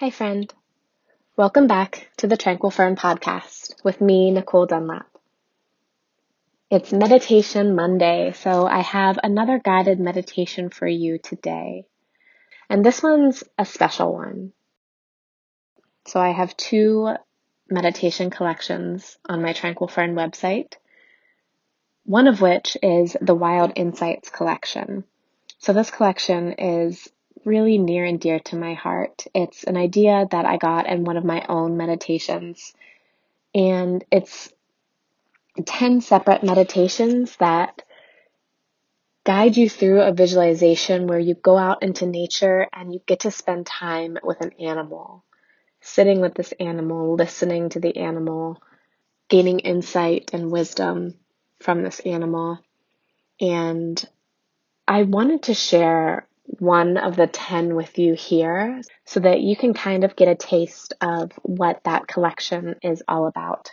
Hi, friend. Welcome back to the Tranquil Fern podcast with me, Nicole Dunlap. It's Meditation Monday, so I have another guided meditation for you today. And this one's a special one. So I have two meditation collections on my Tranquil Fern website, one of which is the Wild Insights collection. So this collection is really near and dear to my heart. It's an idea that I got in one of my own meditations, and it's 10 separate meditations that guide you through a visualization where you go out into nature and you get to spend time with an animal, sitting with this animal, listening to the animal, gaining insight and wisdom from this animal. And I wanted to share one of the 10 with you here so that you can kind of get a taste of what that collection is all about.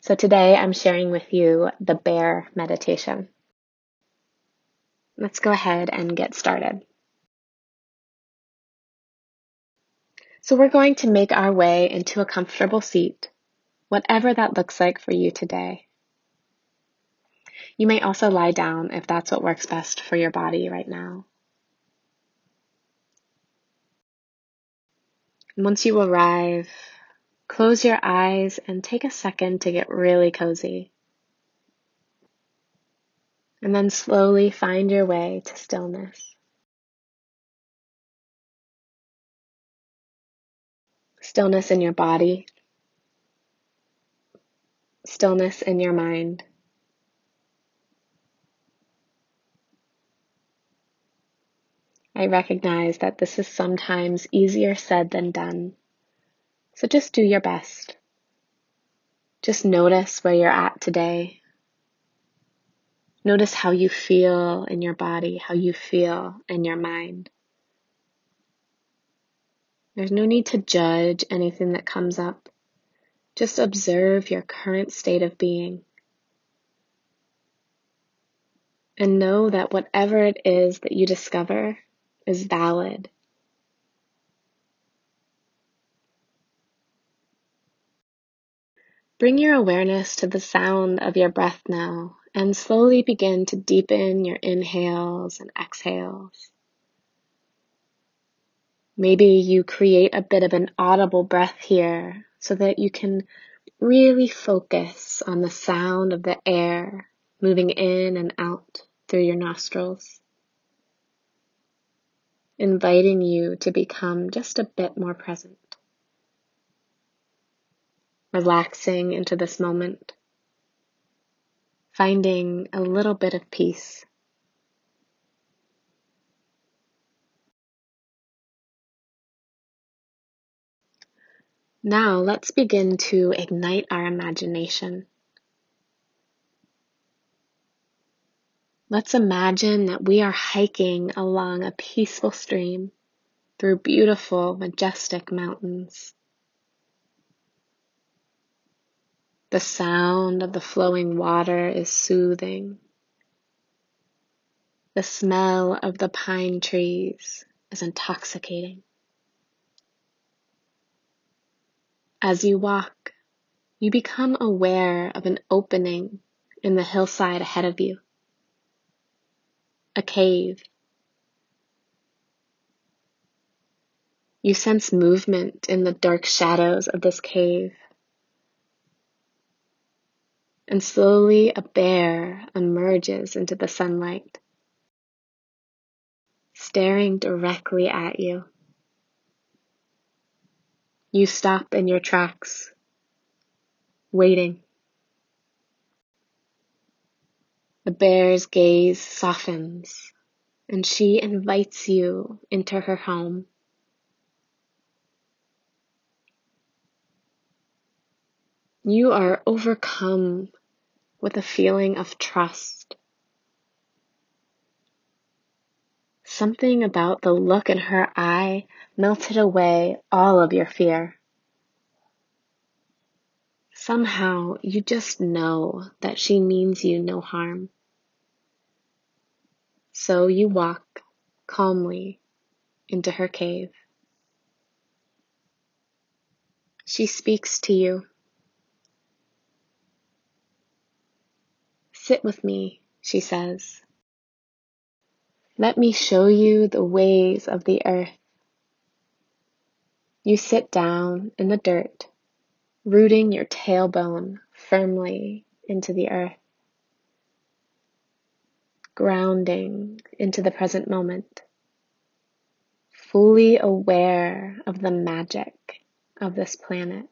So today I'm sharing with you the bear meditation. Let's go ahead and get started. So we're going to make our way into a comfortable seat, whatever that looks like for you today. You may also lie down if that's what works best for your body right now. Once you arrive, close your eyes and take a second to get really cozy. And then slowly find your way to stillness. Stillness in your body, stillness in your mind. I recognize that this is sometimes easier said than done. So just do your best. Just notice where you're at today. Notice how you feel in your body, how you feel in your mind. There's no need to judge anything that comes up. Just observe your current state of being. And know that whatever it is that you discover is valid. Bring your awareness to the sound of your breath now and slowly begin to deepen your inhales and exhales. Maybe you create a bit of an audible breath here so that you can really focus on the sound of the air moving in and out through your nostrils inviting you to become just a bit more present. Relaxing into this moment, finding a little bit of peace. Now let's begin to ignite our imagination. Let's imagine that we are hiking along a peaceful stream through beautiful, majestic mountains. The sound of the flowing water is soothing. The smell of the pine trees is intoxicating. As you walk, you become aware of an opening in the hillside ahead of you a cave. You sense movement in the dark shadows of this cave. And slowly a bear emerges into the sunlight, staring directly at you. You stop in your tracks, waiting. The bear's gaze softens, and she invites you into her home. You are overcome with a feeling of trust. Something about the look in her eye melted away all of your fear. Somehow you just know that she means you no harm. So you walk calmly into her cave. She speaks to you. Sit with me, she says. Let me show you the ways of the earth. You sit down in the dirt, rooting your tailbone firmly into the earth, grounding into the present moment, fully aware of the magic of this planet.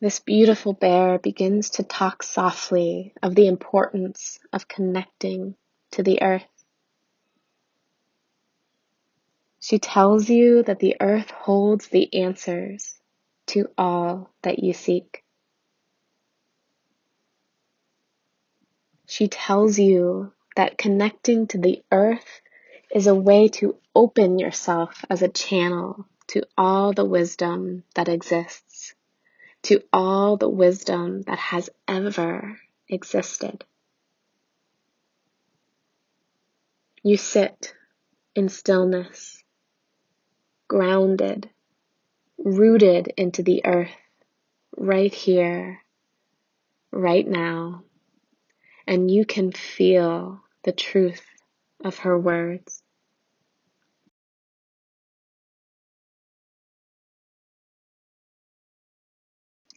This beautiful bear begins to talk softly of the importance of connecting to the earth. She tells you that the earth holds the answers to all that you seek. She tells you that connecting to the earth is a way to open yourself as a channel to all the wisdom that exists to all the wisdom that has ever existed. You sit in stillness, grounded, rooted into the earth, right here, right now, and you can feel the truth of her words.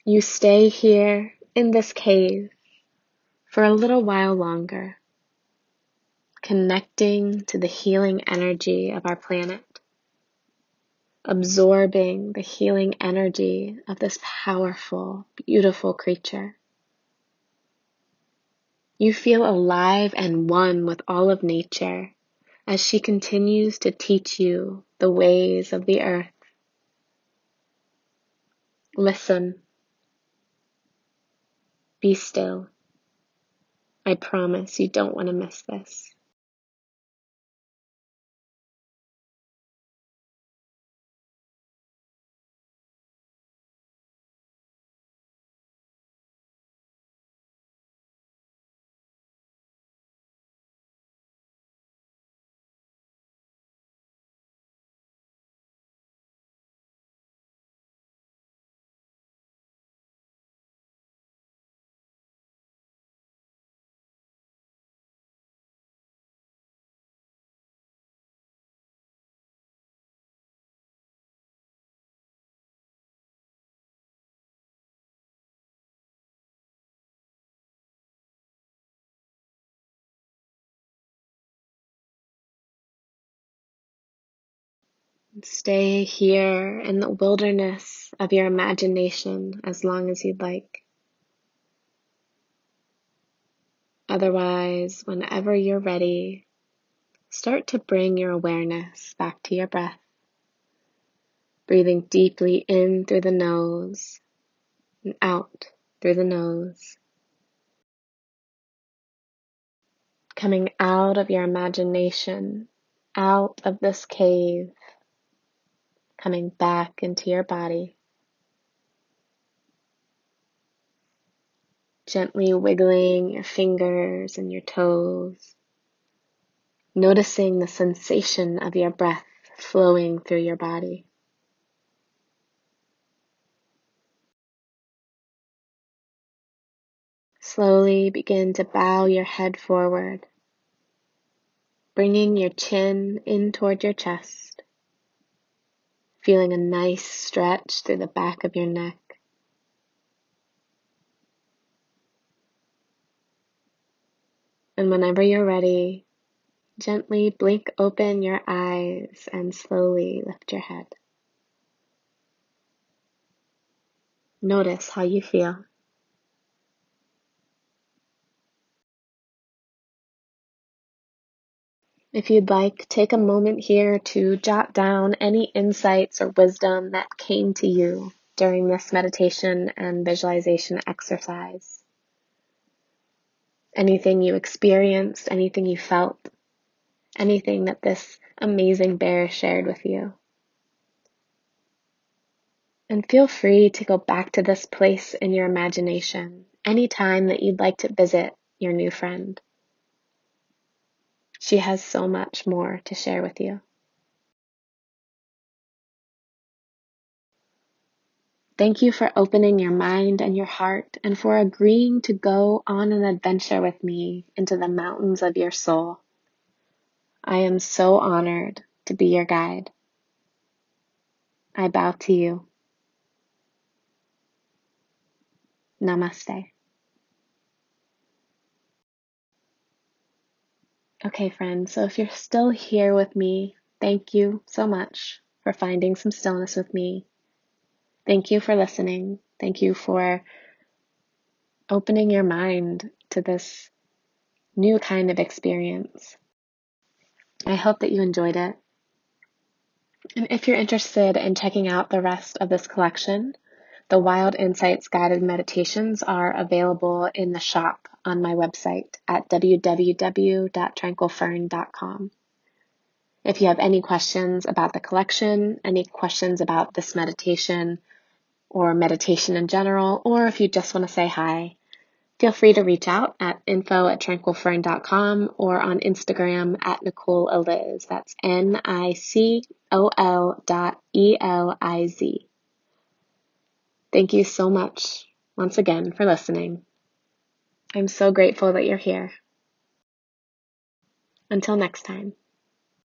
You stay here in this cave for a little while longer, connecting to the healing energy of our planet, absorbing the healing energy of this powerful, beautiful creature. You feel alive and one with all of nature as she continues to teach you the ways of the earth. Listen be still. I promise you don't want to miss this. Stay here in the wilderness of your imagination as long as you'd like. Otherwise, whenever you're ready, start to bring your awareness back to your breath. Breathing deeply in through the nose and out through the nose. Coming out of your imagination, out of this cave coming back into your body. Gently wiggling your fingers and your toes, noticing the sensation of your breath flowing through your body. Slowly begin to bow your head forward, bringing your chin in toward your chest feeling a nice stretch through the back of your neck. And whenever you're ready, gently blink open your eyes and slowly lift your head. Notice how you feel. If you'd like, take a moment here to jot down any insights or wisdom that came to you during this meditation and visualization exercise. Anything you experienced, anything you felt, anything that this amazing bear shared with you. And feel free to go back to this place in your imagination anytime that you'd like to visit your new friend. She has so much more to share with you. Thank you for opening your mind and your heart and for agreeing to go on an adventure with me into the mountains of your soul. I am so honored to be your guide. I bow to you. Namaste. Okay, friends, so if you're still here with me, thank you so much for finding some stillness with me. Thank you for listening. Thank you for opening your mind to this new kind of experience. I hope that you enjoyed it. And if you're interested in checking out the rest of this collection, the Wild Insights guided meditations are available in the shop on my website at www.tranquilfern.com. If you have any questions about the collection, any questions about this meditation, or meditation in general, or if you just want to say hi, feel free to reach out at info at tranquilfern.com or on Instagram at Nicole Eliz. That's N I C O L dot E L I Z. Thank you so much once again for listening. I'm so grateful that you're here. Until next time.